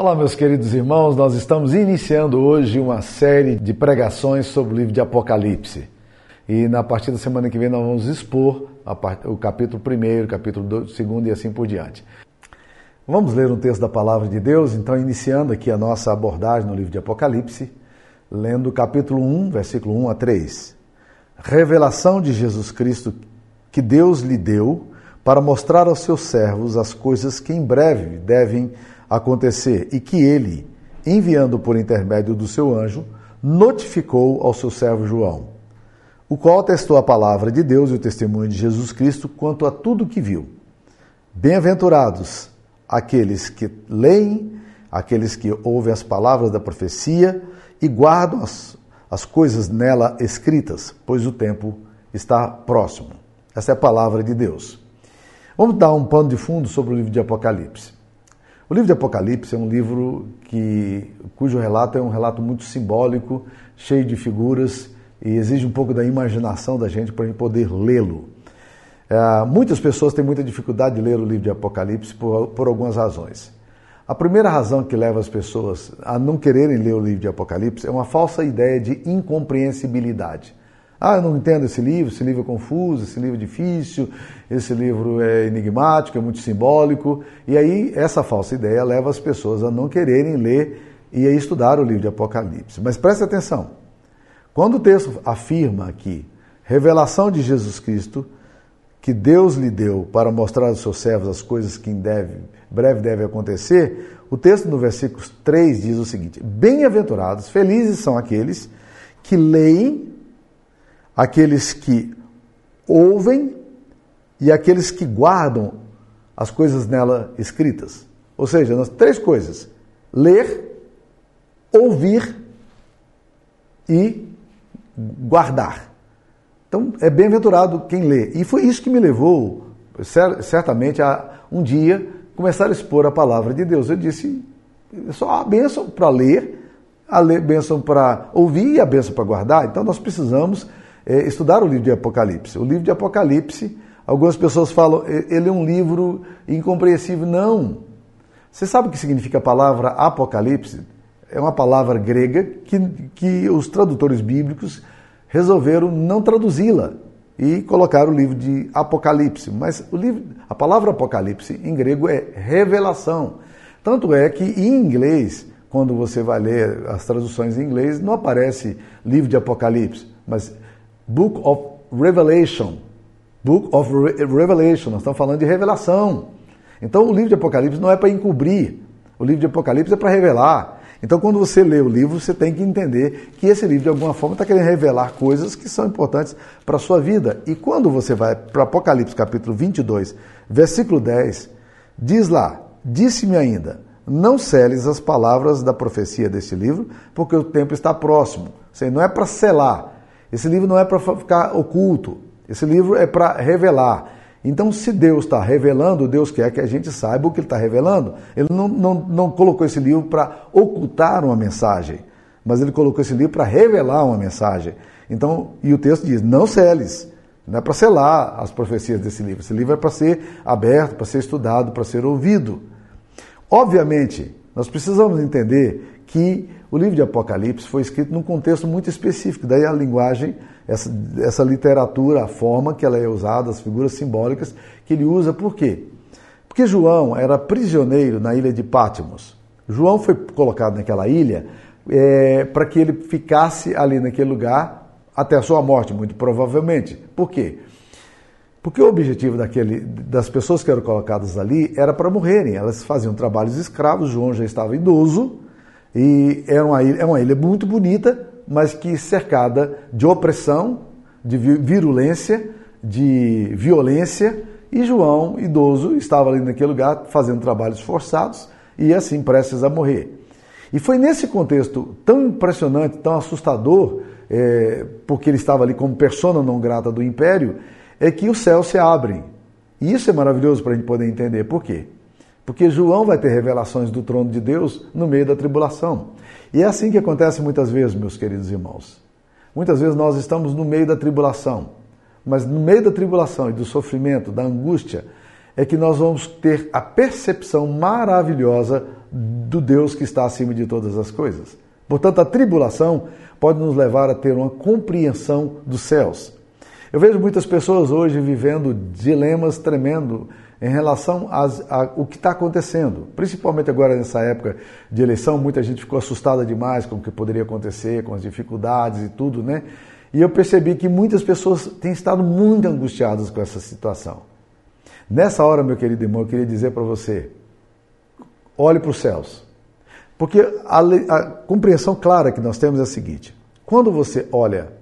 Olá, meus queridos irmãos, nós estamos iniciando hoje uma série de pregações sobre o livro de Apocalipse. E na partir da semana que vem nós vamos expor o capítulo 1, capítulo 2 e assim por diante. Vamos ler um texto da palavra de Deus, então iniciando aqui a nossa abordagem no livro de Apocalipse, lendo o capítulo 1, versículo 1 a 3. Revelação de Jesus Cristo que Deus lhe deu para mostrar aos seus servos as coisas que em breve devem acontecer e que ele, enviando por intermédio do seu anjo, notificou ao seu servo João, o qual atestou a palavra de Deus e o testemunho de Jesus Cristo quanto a tudo que viu. Bem-aventurados aqueles que leem, aqueles que ouvem as palavras da profecia e guardam as, as coisas nela escritas, pois o tempo está próximo. Essa é a palavra de Deus. Vamos dar um pano de fundo sobre o livro de Apocalipse. O livro de Apocalipse é um livro que, cujo relato é um relato muito simbólico, cheio de figuras e exige um pouco da imaginação da gente para poder lê-lo. É, muitas pessoas têm muita dificuldade de ler o livro de Apocalipse por, por algumas razões. A primeira razão que leva as pessoas a não quererem ler o livro de Apocalipse é uma falsa ideia de incompreensibilidade. Ah, eu não entendo esse livro, esse livro é confuso, esse livro é difícil, esse livro é enigmático, é muito simbólico. E aí, essa falsa ideia leva as pessoas a não quererem ler e a estudar o livro de Apocalipse. Mas preste atenção. Quando o texto afirma aqui, revelação de Jesus Cristo, que Deus lhe deu para mostrar aos seus servos as coisas que em deve, breve devem acontecer, o texto no versículo 3 diz o seguinte: Bem-aventurados, felizes são aqueles que leem aqueles que ouvem e aqueles que guardam as coisas nela escritas. Ou seja, nós três coisas: ler, ouvir e guardar. Então, é bem-aventurado quem lê. E foi isso que me levou, certamente, a um dia começar a expor a palavra de Deus. Eu disse: só a bênção para ler, a bênção para ouvir e a bênção para guardar. Então, nós precisamos é, estudar o livro de Apocalipse. O livro de Apocalipse, algumas pessoas falam, ele é um livro incompreensível. Não. Você sabe o que significa a palavra Apocalipse? É uma palavra grega que, que os tradutores bíblicos resolveram não traduzi-la e colocar o livro de Apocalipse. Mas o livro, a palavra Apocalipse em grego é revelação. Tanto é que em inglês, quando você vai ler as traduções em inglês, não aparece livro de Apocalipse, mas Book of Revelation. Book of Re Revelation, nós estamos falando de revelação. Então o livro de Apocalipse não é para encobrir, o livro de Apocalipse é para revelar. Então, quando você lê o livro, você tem que entender que esse livro, de alguma forma, está querendo revelar coisas que são importantes para a sua vida. E quando você vai para Apocalipse, capítulo 22, versículo 10, diz lá: Disse-me ainda, não seles as palavras da profecia deste livro, porque o tempo está próximo. Não é para selar, esse livro não é para ficar oculto, esse livro é para revelar. Então, se Deus está revelando, Deus quer que a gente saiba o que Ele está revelando. Ele não, não, não colocou esse livro para ocultar uma mensagem, mas Ele colocou esse livro para revelar uma mensagem. Então, e o texto diz: não seles. Não é para selar as profecias desse livro. Esse livro é para ser aberto, para ser estudado, para ser ouvido. Obviamente, nós precisamos entender que o livro de Apocalipse foi escrito num contexto muito específico, daí a linguagem, essa, essa literatura, a forma que ela é usada, as figuras simbólicas que ele usa, por quê? Porque João era prisioneiro na ilha de Pátimos. João foi colocado naquela ilha é, para que ele ficasse ali naquele lugar até a sua morte, muito provavelmente. Por quê? Porque o objetivo daquele, das pessoas que eram colocadas ali era para morrerem. Elas faziam trabalhos escravos, João já estava idoso, e é uma ilha, é uma ilha muito bonita, mas que cercada de opressão, de virulência, de violência. E João, idoso, estava ali naquele lugar fazendo trabalhos forçados e assim prestes a morrer. E foi nesse contexto tão impressionante, tão assustador, é, porque ele estava ali como persona não grata do império, é que os céus se abrem. E isso é maravilhoso para a gente poder entender. Por quê? Porque João vai ter revelações do trono de Deus no meio da tribulação. E é assim que acontece muitas vezes, meus queridos irmãos. Muitas vezes nós estamos no meio da tribulação, mas no meio da tribulação e do sofrimento, da angústia, é que nós vamos ter a percepção maravilhosa do Deus que está acima de todas as coisas. Portanto, a tribulação pode nos levar a ter uma compreensão dos céus. Eu vejo muitas pessoas hoje vivendo dilemas tremendos em relação ao que está acontecendo. Principalmente agora nessa época de eleição, muita gente ficou assustada demais com o que poderia acontecer, com as dificuldades e tudo, né? E eu percebi que muitas pessoas têm estado muito angustiadas com essa situação. Nessa hora, meu querido irmão, eu queria dizer para você: olhe para os céus. Porque a, a, compreensão clara que nós temos é a seguinte: quando você olha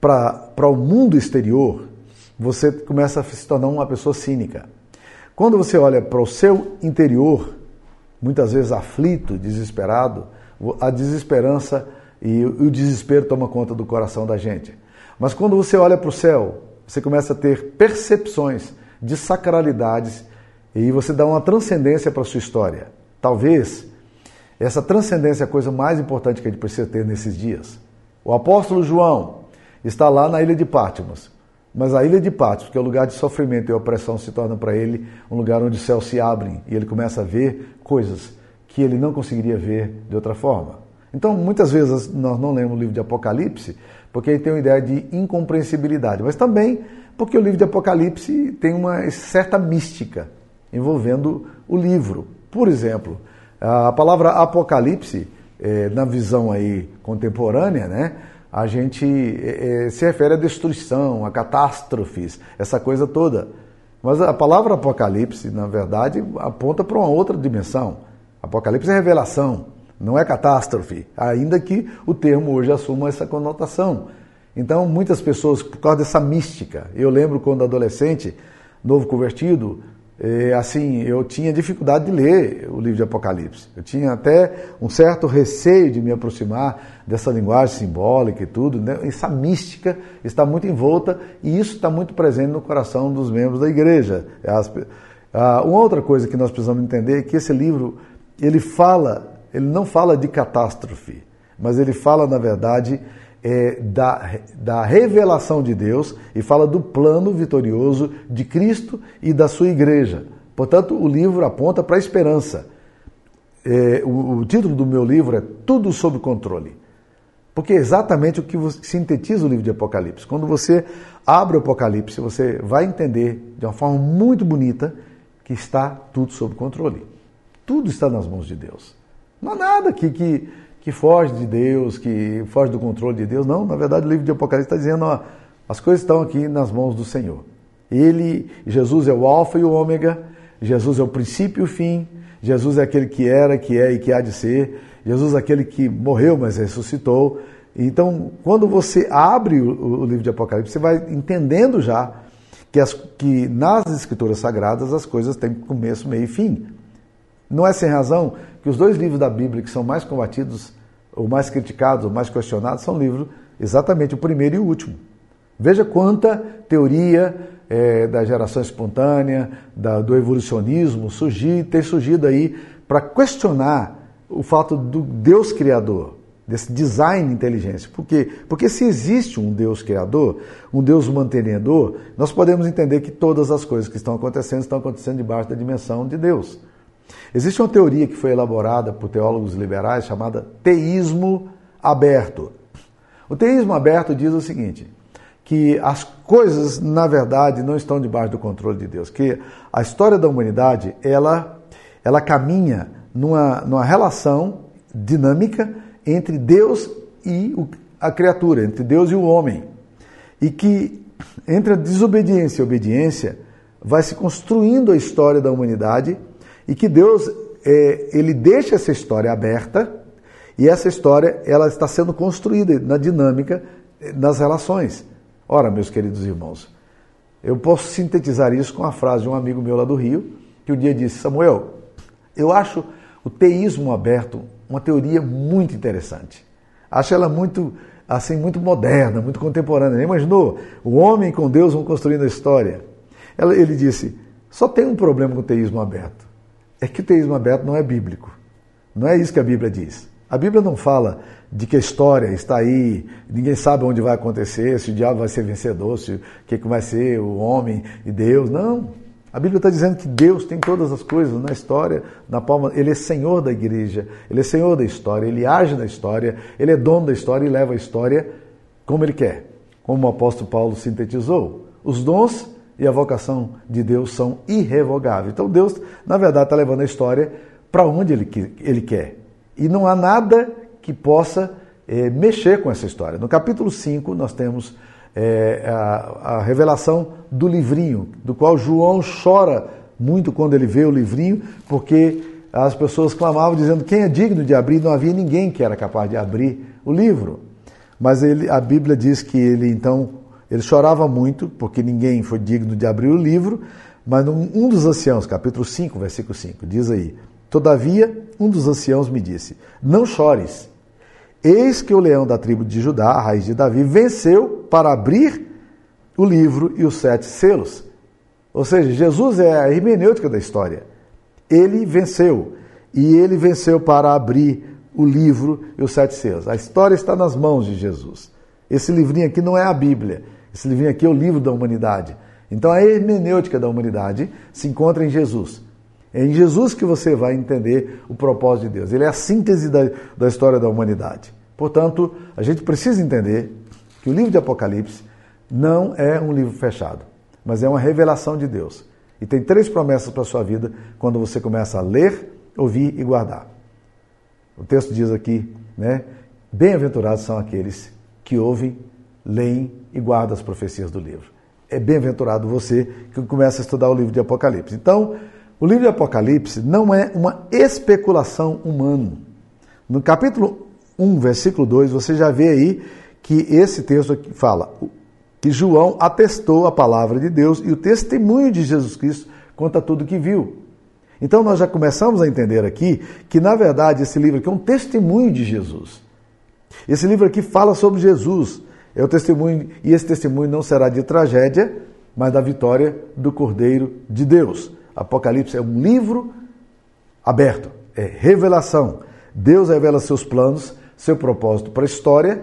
para o mundo exterior, você começa a se tornar uma pessoa cínica. Quando você olha para o seu interior, muitas vezes aflito, desesperado, a desesperança e o desespero toma conta do coração da gente. Mas quando você olha para o céu, você começa a ter percepções de sacralidades e você dá uma transcendência para a sua história. Talvez essa transcendência é a coisa mais importante que a gente precisa ter nesses dias. O apóstolo João está lá na ilha de Patmos. Mas a ilha de Patmos, que é o lugar de sofrimento e opressão, se torna para ele um lugar onde céus se abrem e ele começa a ver coisas que ele não conseguiria ver de outra forma. Então, muitas vezes nós não lemos o livro de Apocalipse porque ele tem uma ideia de incompreensibilidade, mas também porque o livro de Apocalipse tem uma certa mística envolvendo o livro. Por exemplo, a palavra Apocalipse, é, na visão aí contemporânea, né? A gente é, se refere à destruição, a catástrofes, essa coisa toda. Mas a palavra Apocalipse, na verdade, aponta para uma outra dimensão. Apocalipse é revelação, não é catástrofe, ainda que o termo hoje assuma essa conotação. Então, muitas pessoas, por causa dessa mística, eu lembro quando adolescente, novo convertido, assim, eu tinha dificuldade de ler o livro de Apocalipse. Eu tinha até um certo receio de me aproximar dessa linguagem simbólica e tudo. Né? Essa mística está muito envolta e isso está muito presente no coração dos membros da igreja. As, uma outra coisa que nós precisamos entender é que esse livro, ele fala, ele não fala de catástrofe, mas ele fala, na verdade, é, da, da revelação de Deus e fala do plano vitorioso de Cristo e da sua igreja. Portanto, o livro aponta para a esperança. É, o, o, título do meu livro é Tudo sob controle. Porque é exatamente o que sintetiza o livro de Apocalipse. Quando você abre o Apocalipse, você vai entender de uma forma muito bonita que está tudo sob controle. Tudo está nas mãos de Deus. Não há nada aqui que que foge de Deus, que foge do controle de Deus. Não, na verdade o livro de Apocalipse está dizendo, ó, as coisas estão aqui nas mãos do Senhor. Ele, Jesus é o alfa e o ômega, Jesus é o princípio e o fim, Jesus é aquele que era, que é e que há de ser, Jesus é aquele que morreu, mas ressuscitou. Então, quando você abre o, o livro de Apocalipse, você vai entendendo já que, as, que nas escrituras sagradas as coisas têm começo, meio e fim. Não é sem razão que os dois livros da Bíblia que são mais combatidos, ou mais criticados, ou mais questionados, são livros exatamente o primeiro e o último. Veja quanta teoria é, da geração espontânea, da, do evolucionismo surgir, tem surgido aí para questionar o fato do Deus Criador, desse design inteligência. Por quê? Porque se existe um Deus Criador, um Deus mantenedor, nós podemos entender que todas as coisas que estão acontecendo estão acontecendo debaixo da dimensão de Deus. Existe uma teoria que foi elaborada por teólogos liberais chamada teísmo aberto. O teísmo aberto diz o seguinte: que as coisas, na verdade, não estão debaixo do controle de Deus, que a história da humanidade ela, ela caminha numa, numa relação dinâmica entre Deus e a criatura, entre Deus e o homem. E que entre a desobediência e a obediência vai se construindo a história da humanidade e que Deus é, ele deixa essa história aberta e essa história ela está sendo construída na dinâmica eh, nas relações. Ora, meus queridos irmãos, eu posso sintetizar isso com a frase de um amigo meu lá do Rio, que um dia disse: Samuel, eu acho o teísmo aberto uma teoria muito interessante. Acho ela muito assim muito moderna, muito contemporânea. Imaginou o homem com Deus vão construindo a história? Ele disse: só tem um problema com o teísmo aberto é que o teísmo aberto não é bíblico. Não é isso que a Bíblia diz. A Bíblia não fala de que a história está aí, ninguém sabe onde vai acontecer, se o diabo vai ser vencedor, se o que, que vai ser o homem e Deus. Não. A Bíblia está dizendo que Deus tem todas as coisas na história, na palma. Ele é Senhor da igreja, Ele é Senhor da história, Ele age na história, Ele é dono da história e leva a história como Ele quer. Como o apóstolo Paulo sintetizou, os dons e a vocação de Deus são irrevogáveis. Então Deus, na verdade, está levando a história para onde ele, ele quer. E não há nada que possa é, mexer com essa história. No capítulo 5, nós temos é, a, a, revelação do livrinho, do qual João chora muito quando ele vê o livrinho, porque as pessoas clamavam dizendo quem é digno de abrir, não havia ninguém que era capaz de abrir o livro. Mas ele, a Bíblia diz que ele então ele chorava muito, porque ninguém foi digno de abrir o livro, mas um dos anciãos, capítulo 5, versículo 5, diz aí: Todavia, um dos anciãos me disse: Não chores. Eis que o leão da tribo de Judá, a raiz de Davi, venceu para abrir o livro e os sete selos. Ou seja, Jesus é a hermenêutica da história. Ele venceu. E ele venceu para abrir o livro e os sete selos. A história está nas mãos de Jesus. Esse livrinho aqui não é a Bíblia. Esse livrinho aqui é o livro da humanidade. Então a hermenêutica da humanidade se encontra em Jesus. É em Jesus que você vai entender o propósito de Deus. Ele é a síntese da, da história da humanidade. Portanto, a gente precisa entender que o livro de Apocalipse não é um livro fechado, mas é uma revelação de Deus. E tem três promessas para a sua vida quando você começa a ler, ouvir e guardar. O texto diz aqui, né? Bem-aventurados são aqueles que ouvem, leem e guardam as profecias do livro. É bem-aventurado você que começa a estudar o livro de Apocalipse. Então, o livro de Apocalipse não é uma especulação humana. No capítulo 1, versículo 2, você já vê aí que esse texto aqui fala que João atestou a palavra de Deus e o testemunho de Jesus Cristo conta tudo que viu. Então nós já começamos a entender aqui que, na verdade, esse livro aqui é um testemunho de Jesus. Esse livro aqui fala sobre Jesus. É o testemunho, e esse testemunho não será de tragédia, mas da vitória do Cordeiro de Deus. Apocalipse é um livro aberto, é revelação. Deus revela seus planos, seu propósito para a história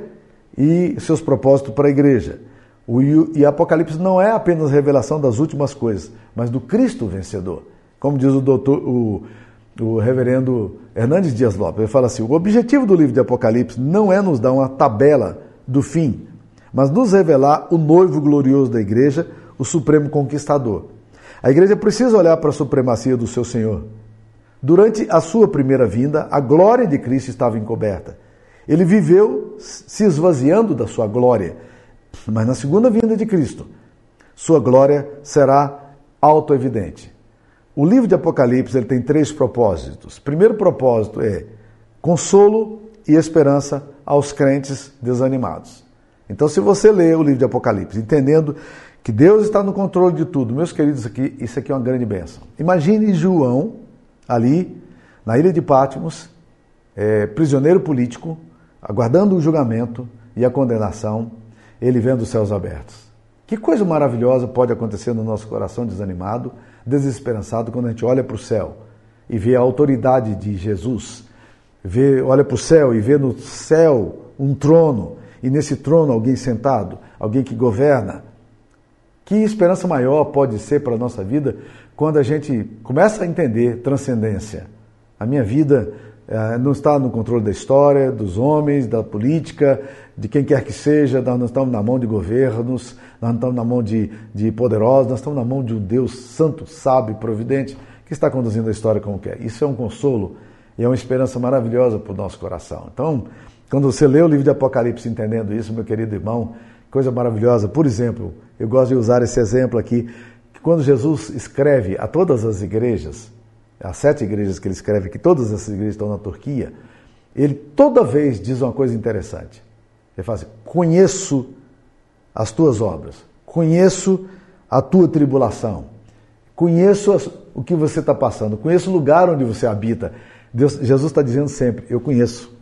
e seus propósitos para a igreja. O, e Apocalipse não é apenas revelação das últimas coisas, mas do Cristo vencedor. Como diz o doutor, o, o reverendo Hernandes Dias Lopes, ele fala assim: o objetivo do livro de Apocalipse não é nos dar uma tabela do fim, mas nos revelar o noivo glorioso da igreja, o supremo conquistador. A igreja precisa olhar para a supremacia do seu Senhor. Durante a sua primeira vinda, a glória de Cristo estava encoberta. Ele viveu se esvaziando da sua glória. Mas na segunda vinda de Cristo, sua glória será autoevidente. O livro de Apocalipse ele tem três propósitos. O primeiro propósito é consolo e esperança aos crentes desanimados. Então, se você lê o livro de Apocalipse entendendo que Deus está no controle de tudo. Meus queridos, aqui, isso aqui é uma grande bênção. Imagine João ali na ilha de Patmos, é, prisioneiro político, aguardando o julgamento e a condenação, ele vendo os céus abertos. Que coisa maravilhosa pode acontecer no nosso coração desanimado, desesperançado, quando a gente olha para o céu e vê a autoridade de Jesus, vê, olha para o céu e vê no céu um trono, e nesse trono alguém sentado, alguém que governa, que esperança maior pode ser para a nossa vida quando a gente começa a entender transcendência? A minha vida eh, não está no controle da história, dos homens, da política, de quem quer que seja, nós não estamos na mão de governos, nós não estamos na mão de, de poderosos, nós estamos na mão de um Deus santo, sábio, providente, que está conduzindo a história como quer. Isso é um consolo e é uma esperança maravilhosa para o nosso coração. Então, quando você lê o livro de Apocalipse entendendo isso, meu querido irmão, coisa maravilhosa. Por exemplo, eu gosto de usar esse exemplo aqui, que quando Jesus escreve a todas as igrejas, as sete igrejas que ele escreve, que todas essas igrejas estão na Turquia, ele toda vez diz uma coisa interessante. Ele fala assim: conheço as tuas obras, conheço a tua tribulação, conheço as, o que você está passando, conheço o lugar onde você habita. Deus, Jesus está dizendo sempre: eu conheço.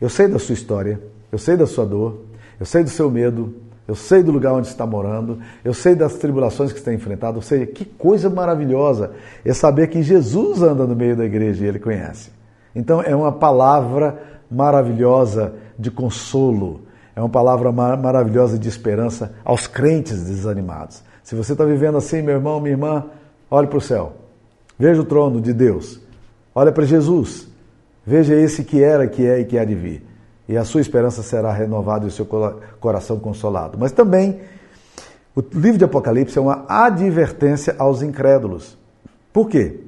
Eu sei da sua história, eu sei da sua dor, eu sei do seu medo, eu sei do lugar onde está morando, eu sei das tribulações que está enfrentado, ou seja, que coisa maravilhosa é saber que Jesus anda no meio da igreja e ele conhece. Então é uma palavra maravilhosa de consolo, é uma palavra mar maravilhosa de esperança aos crentes desanimados. Se você está vivendo assim, meu irmão, minha irmã, Olhe para o céu. Veja o trono de Deus. Olha para Jesus. Veja esse que era, que é e que há de vir. E a sua esperança será renovada e o seu coração consolado. Mas também, o livro de Apocalipse é uma advertência aos incrédulos. Por quê?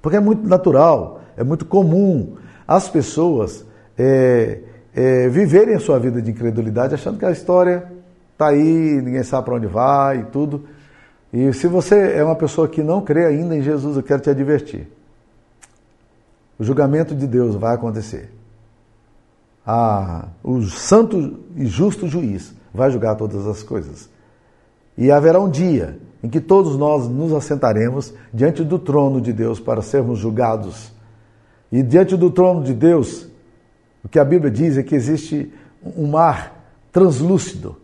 Porque é muito natural, é muito comum as pessoas é, é, viverem a sua vida de incredulidade achando que a história está aí, ninguém sabe para onde vai e tudo. E se você é uma pessoa que não crê ainda em Jesus, eu quero te advertir. O julgamento de Deus vai acontecer. Ah, o santo e justo juiz vai julgar todas as coisas. E haverá um dia em que todos nós nos assentaremos diante do trono de Deus para sermos julgados. E diante do trono de Deus, o que a Bíblia diz é que existe um mar translúcido,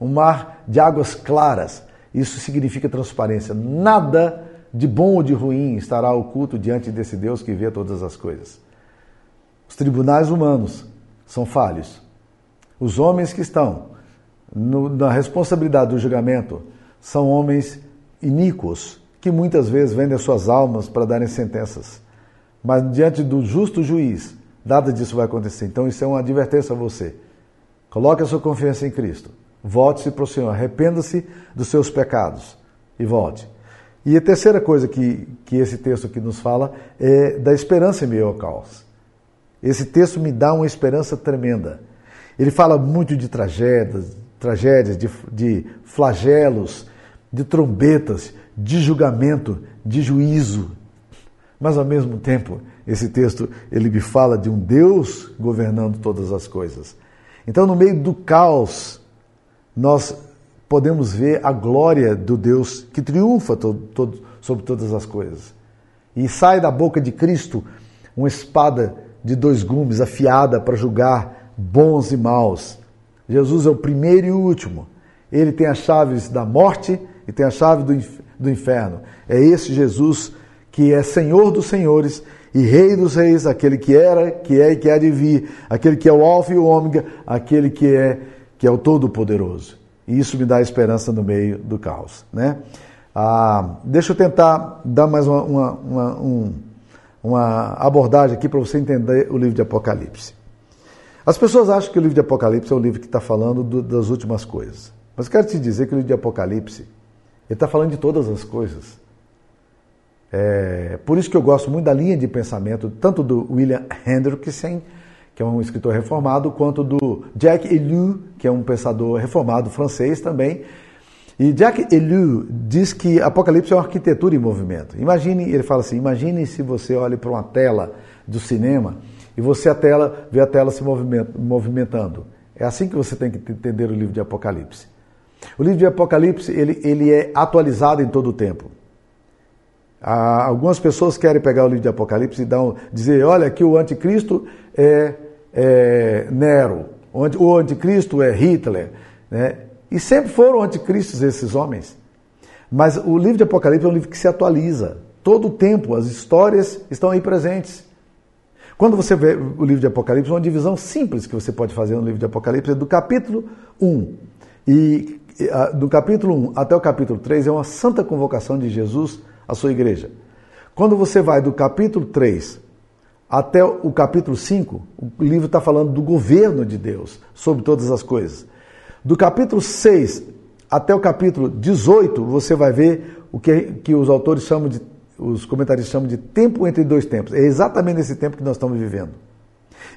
um mar de águas claras. Isso significa transparência. Nada de bom ou de ruim estará oculto diante desse Deus que vê todas as coisas. Os tribunais humanos são falhos. Os homens que estão no, na responsabilidade do julgamento são homens iníquos que muitas vezes vendem suas almas para darem sentenças. Mas diante do justo juiz, nada disso vai acontecer. Então isso é uma advertência a você. Coloque a sua confiança em Cristo. Volte-se para o Senhor. Arrependa-se dos seus pecados e volte. E a terceira coisa que, que esse texto aqui nos fala é da esperança em meio ao caos. Esse texto me dá uma esperança tremenda. Ele fala muito de tragédias, tragédias, de, de flagelos, de trombetas, de julgamento, de juízo. Mas ao mesmo tempo, esse texto ele me fala de um Deus governando todas as coisas. Então, no meio do caos, nós podemos ver a glória do Deus que triunfa todo, todo, sobre todas as coisas. E sai da boca de Cristo uma espada de dois gumes afiada para julgar bons e maus. Jesus é o primeiro e o último. Ele tem as chaves da morte e tem a chave do, do inferno. É esse Jesus que é Senhor dos senhores e Rei dos reis, aquele que era, que é e que há de vir, aquele que é o Alfa e o Ômega, aquele que é que é o Todo-Poderoso. E isso me dá esperança no meio do caos. Né? Ah, deixa eu tentar dar mais uma, uma, uma, um, uma abordagem aqui para você entender o livro de Apocalipse. As pessoas acham que o livro de Apocalipse é um livro que está falando do, das últimas coisas. Mas quero te dizer que o livro de Apocalipse está falando de todas as coisas. É, por isso que eu gosto muito da linha de pensamento, tanto do William Hendrickson, que é um escritor reformado, quanto do Jack Ellul, que é um pensador reformado francês também. E Jack Ellul diz que Apocalipse é uma arquitetura em movimento. Imagine, ele fala assim, imagine se você olha para uma tela do cinema e você a tela vê a tela se movimentando. É assim que você tem que entender o livro de Apocalipse. O livro de Apocalipse ele, ele é atualizado em todo o tempo. Algumas pessoas querem pegar o livro de Apocalipse e um, dizer, olha, que o anticristo é, é Nero, o anticristo é Hitler. Né? E sempre foram anticristos esses homens. Mas o livro de Apocalipse é um livro que se atualiza. Todo o tempo, as histórias estão aí presentes. Quando você vê o livro de Apocalipse, uma divisão simples que você pode fazer no livro de Apocalipse é do capítulo 1. E do capítulo 1 até o capítulo 3 é uma santa convocação de Jesus à sua igreja. Quando você vai do capítulo 3 até o capítulo 5, o livro está falando do governo de Deus sobre todas as coisas. Do capítulo 6 até o capítulo 18, você vai ver o que, que os autores chamam de, os comentaristas chamam de tempo entre dois tempos. É exatamente esse tempo que nós estamos vivendo.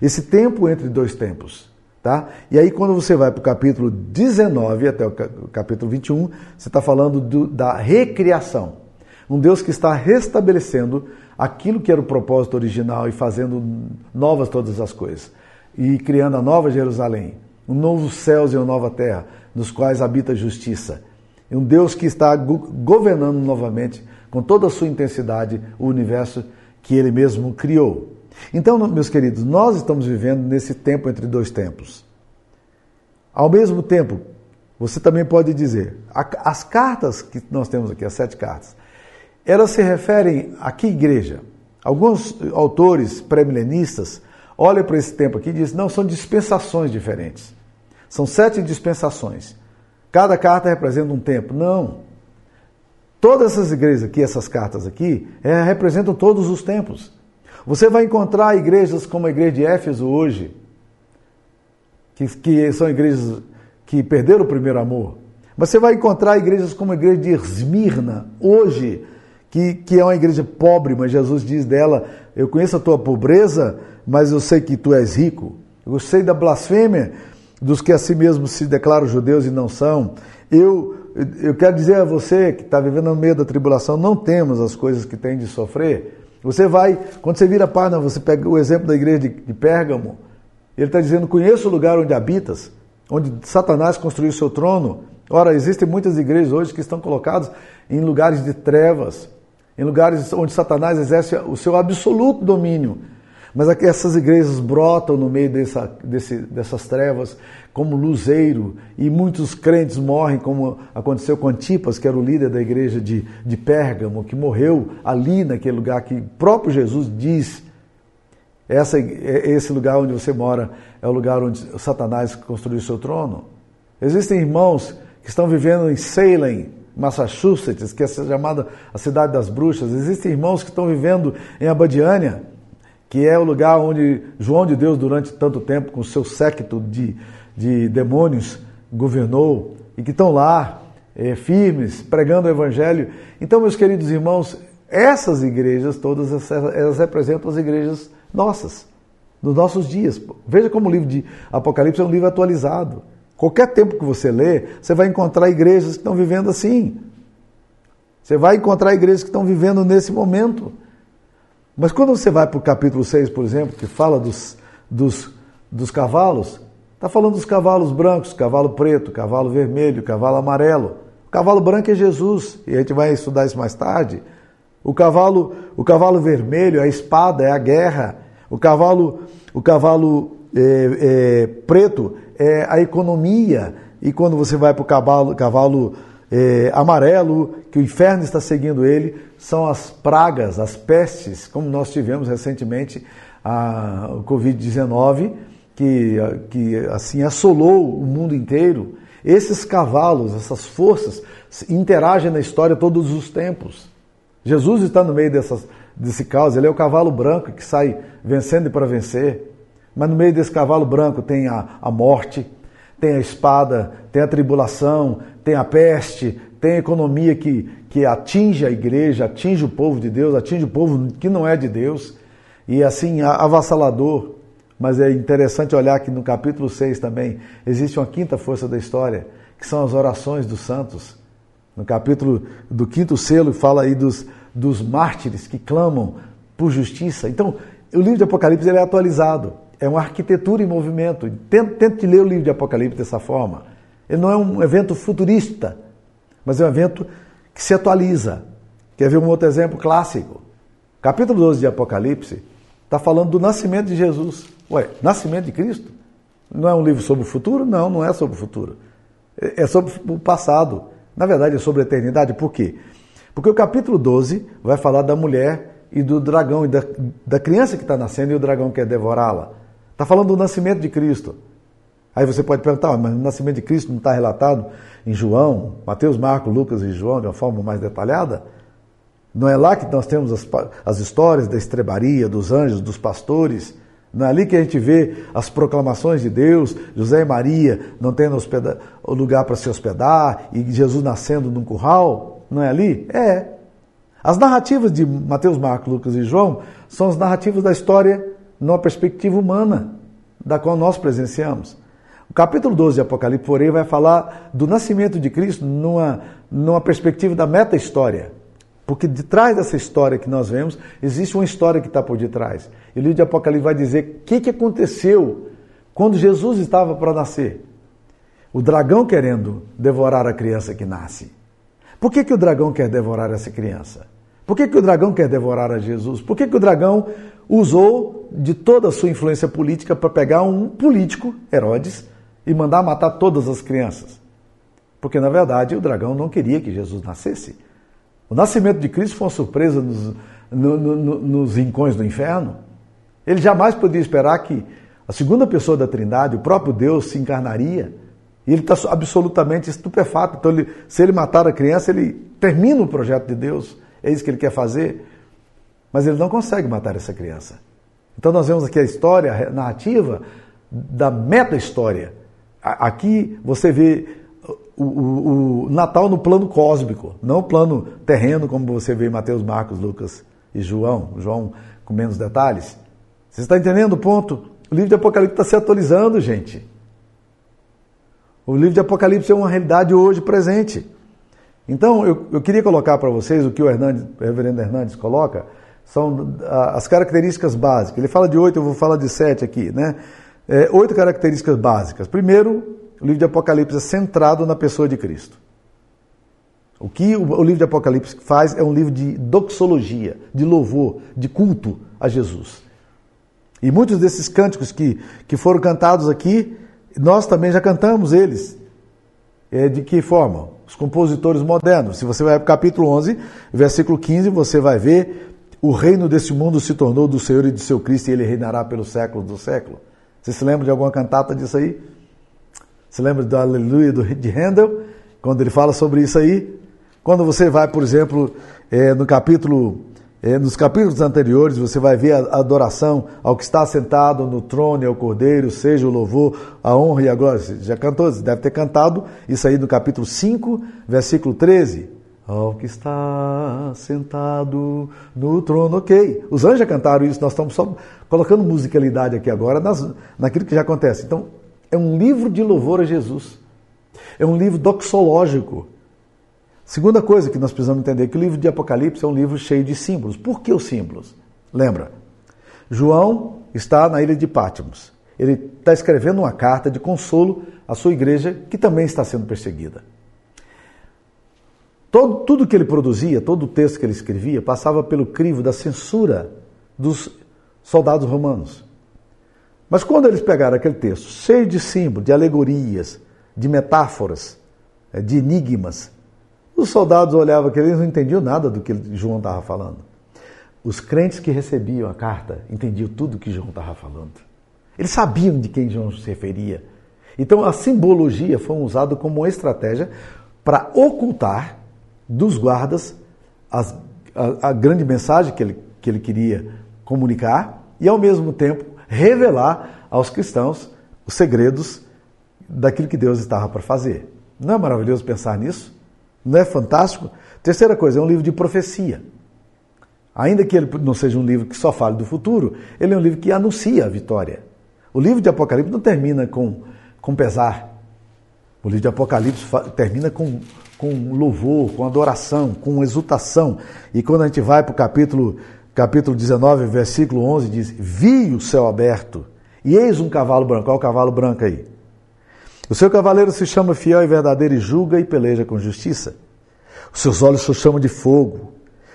Esse tempo entre dois tempos. Tá? E aí, quando você vai para o capítulo 19 até o capítulo 21, você está falando do, da recriação. Um Deus que está restabelecendo aquilo que era o propósito original e fazendo novas todas as coisas. E criando a nova Jerusalém, um novo céus e uma nova terra, nos quais habita a justiça. E um Deus que está governando novamente, com toda a sua intensidade, o universo que ele mesmo criou. Então, meus queridos, nós estamos vivendo nesse tempo entre dois tempos. Ao mesmo tempo, você também pode dizer, as cartas que nós temos aqui, as sete cartas, elas se referem a que igreja? Alguns autores pré-milenistas olham para esse tempo aqui e dizem, não, são dispensações diferentes. São sete dispensações. Cada carta representa um tempo. Não. Todas essas igrejas aqui, essas cartas aqui, é, representam todos os tempos. Você vai encontrar igrejas como a igreja de Éfeso hoje, que, que são igrejas que perderam o primeiro amor. Você vai encontrar igrejas como a igreja de Esmirna, hoje, que, que é uma igreja pobre, mas Jesus diz dela: Eu conheço a tua pobreza, mas eu sei que tu és rico. Eu sei da blasfêmia dos que a si mesmos se declaram judeus e não são. Eu, eu quero dizer a você que está vivendo no meio da tribulação, não temos as coisas que tem de sofrer. Você vai, quando você vira a página, você pega o exemplo da igreja de, de Pérgamo. Ele está dizendo: Conheço o lugar onde habitas, onde Satanás construiu seu trono. Ora, existem muitas igrejas hoje que estão colocadas em lugares de trevas, em lugares onde Satanás exerce o seu absoluto domínio. Mas aqui essas igrejas brotam no meio dessa, desse, dessas trevas como luzeiro e muitos crentes morrem, como aconteceu com Antipas, que era o líder da igreja de, de Pérgamo, que morreu ali naquele lugar que próprio Jesus diz. Essa, é, esse lugar onde você mora é o lugar onde Satanás construiu seu trono. Existem irmãos que estão vivendo em Salem, Massachusetts, que é chamada a cidade das bruxas. Existem irmãos que estão vivendo em Abadiânia, que é o lugar onde João de Deus, durante tanto tempo, com seu séquito de, de demônios, governou, e que estão lá, é, firmes, pregando o Evangelho. Então, meus queridos irmãos, essas igrejas todas, elas representam as igrejas nossas, dos nossos dias. Veja como o livro de Apocalipse é um livro atualizado. Qualquer tempo que você lê, você vai encontrar igrejas que estão vivendo assim. Você vai encontrar igrejas que estão vivendo nesse momento. Mas quando você vai para o capítulo 6, por exemplo, que fala dos, dos, dos cavalos, está falando dos cavalos brancos, cavalo preto, cavalo vermelho, cavalo amarelo. O cavalo branco é Jesus, e a gente vai estudar isso mais tarde. O cavalo, o cavalo vermelho é a espada, é a guerra. O cavalo, o cavalo é, é, preto é a economia. E quando você vai para o cavalo, cavalo é, amarelo, que o inferno está seguindo ele, são as pragas, as pestes, como nós tivemos recentemente a, o Covid-19, que, que assim assolou o mundo inteiro. Esses cavalos, essas forças, interagem na história todos os tempos. Jesus está no meio dessas, desse caos, ele é o cavalo branco que sai vencendo para vencer. Mas no meio desse cavalo branco tem a, a morte, tem a espada, tem a tribulação, tem a peste, tem a economia que, que atinge a igreja, atinge o povo de Deus, atinge o povo que não é de Deus, e assim avassalador. Mas é interessante olhar que no capítulo 6 também existe uma quinta força da história, que são as orações dos santos. No capítulo do quinto selo fala aí dos, dos mártires que clamam por justiça. Então, o livro de Apocalipse ele é atualizado, é uma arquitetura em movimento. Tente, tente ler o livro de Apocalipse dessa forma. Ele não é um evento futurista, mas é um evento que se atualiza. Quer ver um outro exemplo clássico? Capítulo 12 de Apocalipse está falando do nascimento de Jesus. Ué, nascimento de Cristo? Não é um livro sobre o futuro? Não, não é sobre o futuro. É, é sobre o passado. Na verdade, é sobre a eternidade. Por quê? Porque o capítulo 12 vai falar da mulher e do dragão, e da, da criança que está nascendo e o dragão quer devorá-la. Está falando do nascimento de Cristo. Aí você pode perguntar, mas o nascimento de Cristo não está relatado em João, Mateus, Marcos, Lucas e João de uma forma mais detalhada? Não é lá que nós temos as, as histórias da estrebaria, dos anjos, dos pastores? Não é ali que a gente vê as proclamações de Deus, José e Maria não tendo hospeda, lugar para se hospedar e Jesus nascendo num curral? Não é ali? É. As narrativas de Mateus, Marcos, Lucas e João são as narrativas da história numa perspectiva humana, da qual nós presenciamos. O capítulo 12 de Apocalipse, porém, vai falar do nascimento de Cristo numa, numa perspectiva da meta-história. Porque de trás dessa história que nós vemos, existe uma história que está por detrás. E o livro de Apocalipse vai dizer o que, que aconteceu quando Jesus estava para nascer. O dragão querendo devorar a criança que nasce. Por que, que o dragão quer devorar essa criança? Por que, que o dragão quer devorar a Jesus? Por que, que o dragão usou de toda a sua influência política para pegar um político, Herodes, e mandar matar todas as crianças. Porque, na verdade, o dragão não queria que Jesus nascesse. O nascimento de Cristo foi uma surpresa nos, no, no, nos rincões do inferno. Ele jamais podia esperar que a segunda pessoa da Trindade, o próprio Deus, se encarnaria E ele está absolutamente estupefato. Então, ele, se ele matar a criança, ele termina o projeto de Deus. É isso que ele quer fazer. Mas ele não consegue matar essa criança. Então, nós vemos aqui a história a narrativa da meta-história. Aqui você vê o, o, o, Natal no plano cósmico, não plano terreno, como você vê em Mateus, Marcos, Lucas e João. João com menos detalhes. Você está entendendo o ponto? O livro de Apocalipse está se atualizando, gente. O livro de Apocalipse é uma realidade hoje presente. Então, eu, eu queria colocar para vocês o que o, Hernandes, o reverendo Hernandes coloca, são as características básicas. Ele fala de oito, eu vou falar de sete aqui, né? É, oito características básicas. Primeiro, o livro de Apocalipse é centrado na pessoa de Cristo. O que o livro de Apocalipse faz é um livro de doxologia, de louvor, de culto a Jesus. E muitos desses cânticos que, que foram cantados aqui, nós também já cantamos eles. É, de que forma? Os compositores modernos. Se você vai para o capítulo 11, versículo 15, você vai ver o reino desse mundo se tornou do Senhor e do seu Cristo e ele reinará pelos séculos do século. Você se lembra de alguma cantata disso aí? Você lembra do Aleluia de Handel? Quando ele fala sobre isso aí? Quando você vai, por exemplo, é, no capítulo é, nos capítulos anteriores você vai ver a adoração ao que está sentado no trono e ao Cordeiro, seja o louvor, a honra e a glória. Você já cantou, você deve ter cantado isso aí no capítulo 5, versículo 13. Ao que está sentado no trono, ok. Os anjos já cantaram isso, nós estamos só colocando musicalidade aqui agora nas, naquilo que já acontece. Então, é um livro de louvor a Jesus. É um livro doxológico. Segunda coisa que nós precisamos entender é que o livro de Apocalipse é um livro cheio de símbolos. Por que os símbolos? Lembra? João está na ilha de Pátimos. Ele está escrevendo uma carta de consolo à sua igreja, que também está sendo perseguida. Todo, tudo que ele produzia, todo o texto que ele escrevia, passava pelo crivo da censura dos soldados romanos. Mas quando eles pegaram aquele texto cheio de símbolos, de alegorias, de metáforas, eh, de enigmas, os soldados olhavam que eles não entendiam nada do que João estava falando. Os crentes que recebiam a carta entendiam tudo o que João estava falando. Eles sabiam de quem João se referia. Então a simbologia foi usada como uma estratégia para ocultar dos guardas as, a, a, grande mensagem que ele, que ele queria comunicar e, ao mesmo tempo, revelar aos cristãos os segredos daquilo que Deus estava para fazer. Não é maravilhoso pensar nisso? Não é fantástico? Terceira coisa, é um livro de profecia. Ainda que ele não seja um livro que só fale do futuro, ele é um livro que anuncia a vitória. O livro de Apocalipse não termina com, com pesar. O livro de Apocalipse termina com, com louvor, com adoração, com exultação. E quando a gente vai para o capítulo, capítulo 19, versículo 11, diz: Vi o céu aberto, e eis um cavalo branco. Olha o cavalo branco aí. O seu cavaleiro se chama fiel e verdadeiro e julga e peleja com justiça. Os seus olhos se chamam de fogo.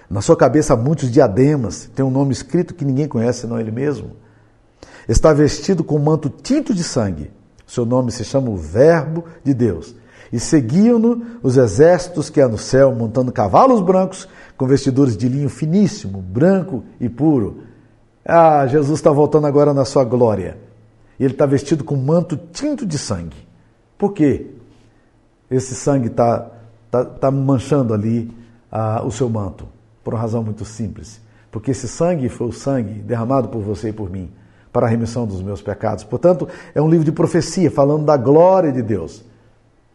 Na sua cabeça há muitos diademas. Tem um nome escrito que ninguém conhece senão ele mesmo. Está vestido com manto tinto de sangue. Seu nome se chama o Verbo de Deus. E seguiam-no os exércitos que há no céu, montando cavalos brancos com vestiduras de linho finíssimo, branco e puro. Ah, Jesus está voltando agora na sua glória. E ele está vestido com manto tinto de sangue. Por quê? Esse sangue está tá, tá manchando ali ah, o seu manto? Por uma razão muito simples. Porque esse sangue foi o sangue derramado por você e por mim para a remissão dos meus pecados. Portanto, é um livro de profecia falando da glória de Deus.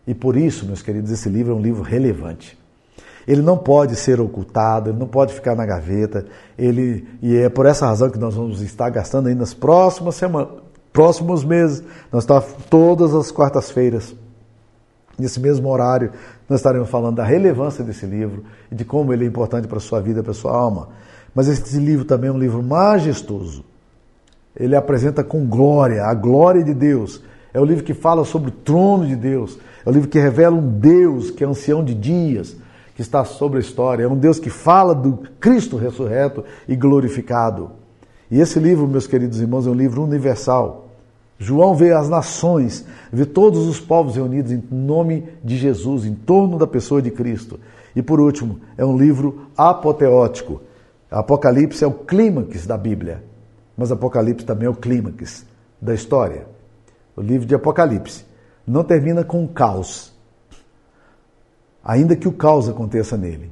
E por isso, meus queridos, esse livro é um livro relevante. Ele não pode ser ocultado, ele não pode ficar na gaveta. Ele e é por essa razão que nós vamos estar gastando aí nas próximas semanas, próximos meses, nós estamos todas as quartas-feiras, nesse mesmo horário, nós estaremos falando da relevância desse livro e de como ele é importante para a sua vida, para a sua alma. Mas esse livro também é um livro majestoso. Ele apresenta com glória, a glória de Deus. É o livro que fala sobre o trono de Deus. É o livro que revela um Deus que é ancião de dias, que está sobre a história. É um Deus que fala do Cristo ressurreto e glorificado. E esse livro, meus queridos irmãos, é um livro universal. João vê as nações, vê todos os povos reunidos em nome de Jesus, em torno da pessoa de Cristo. E por último, é um livro apoteótico. Apocalipse é o clímax da Bíblia, mas Apocalipse também é o clímax da história. O livro de Apocalipse não termina com caos, ainda que o caos aconteça nele.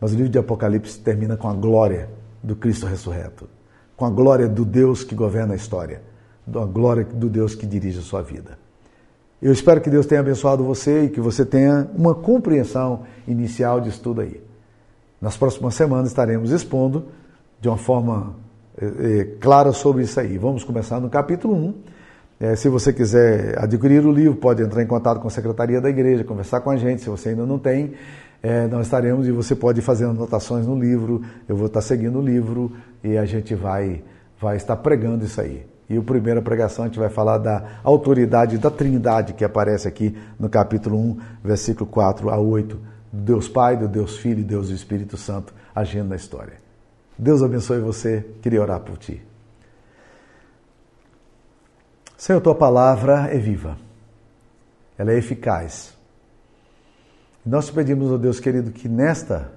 Mas o livro de Apocalipse termina com a glória do Cristo ressurreto, com a glória do Deus que governa a história, a glória do Deus que dirige a sua vida. Eu espero que Deus tenha abençoado você e que você tenha uma compreensão inicial disso tudo aí. Nas próximas semanas estaremos expondo de uma forma é, clara sobre isso aí. Vamos começar no capítulo 1. É, se você quiser adquirir o livro, pode entrar em contato com a Secretaria da Igreja, conversar com a gente. Se você ainda não tem, é, nós estaremos e você pode fazer anotações no livro. Eu vou estar seguindo o livro e a gente vai, vai estar pregando isso aí. E a primeira pregação a gente vai falar da autoridade da Trindade que aparece aqui no capítulo 1, versículo 4 a 8, do Deus Pai, do Deus Filho e Deus Espírito Santo agindo na história. Deus abençoe você. Queria orar por ti. Senhor, tua palavra é viva. Ela é eficaz. Nós te pedimos, ó Deus querido, que nesta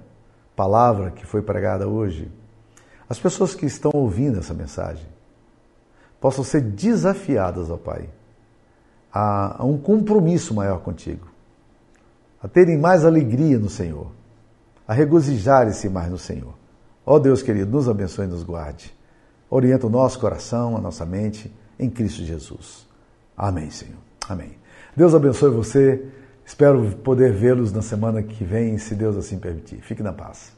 palavra que foi pregada hoje, as pessoas que estão ouvindo essa mensagem possam ser desafiadas, ó Pai, a, a um compromisso maior contigo, a terem mais alegria no Senhor, a regozijarem-se mais no Senhor. Ó oh Deus querido, nos abençoe e nos guarde. Orienta o nosso coração, a nossa mente em Cristo Jesus. Amém, Senhor. Amém. Deus abençoe você. Espero poder vê-los na semana que vem, se Deus assim permitir. Fique na paz.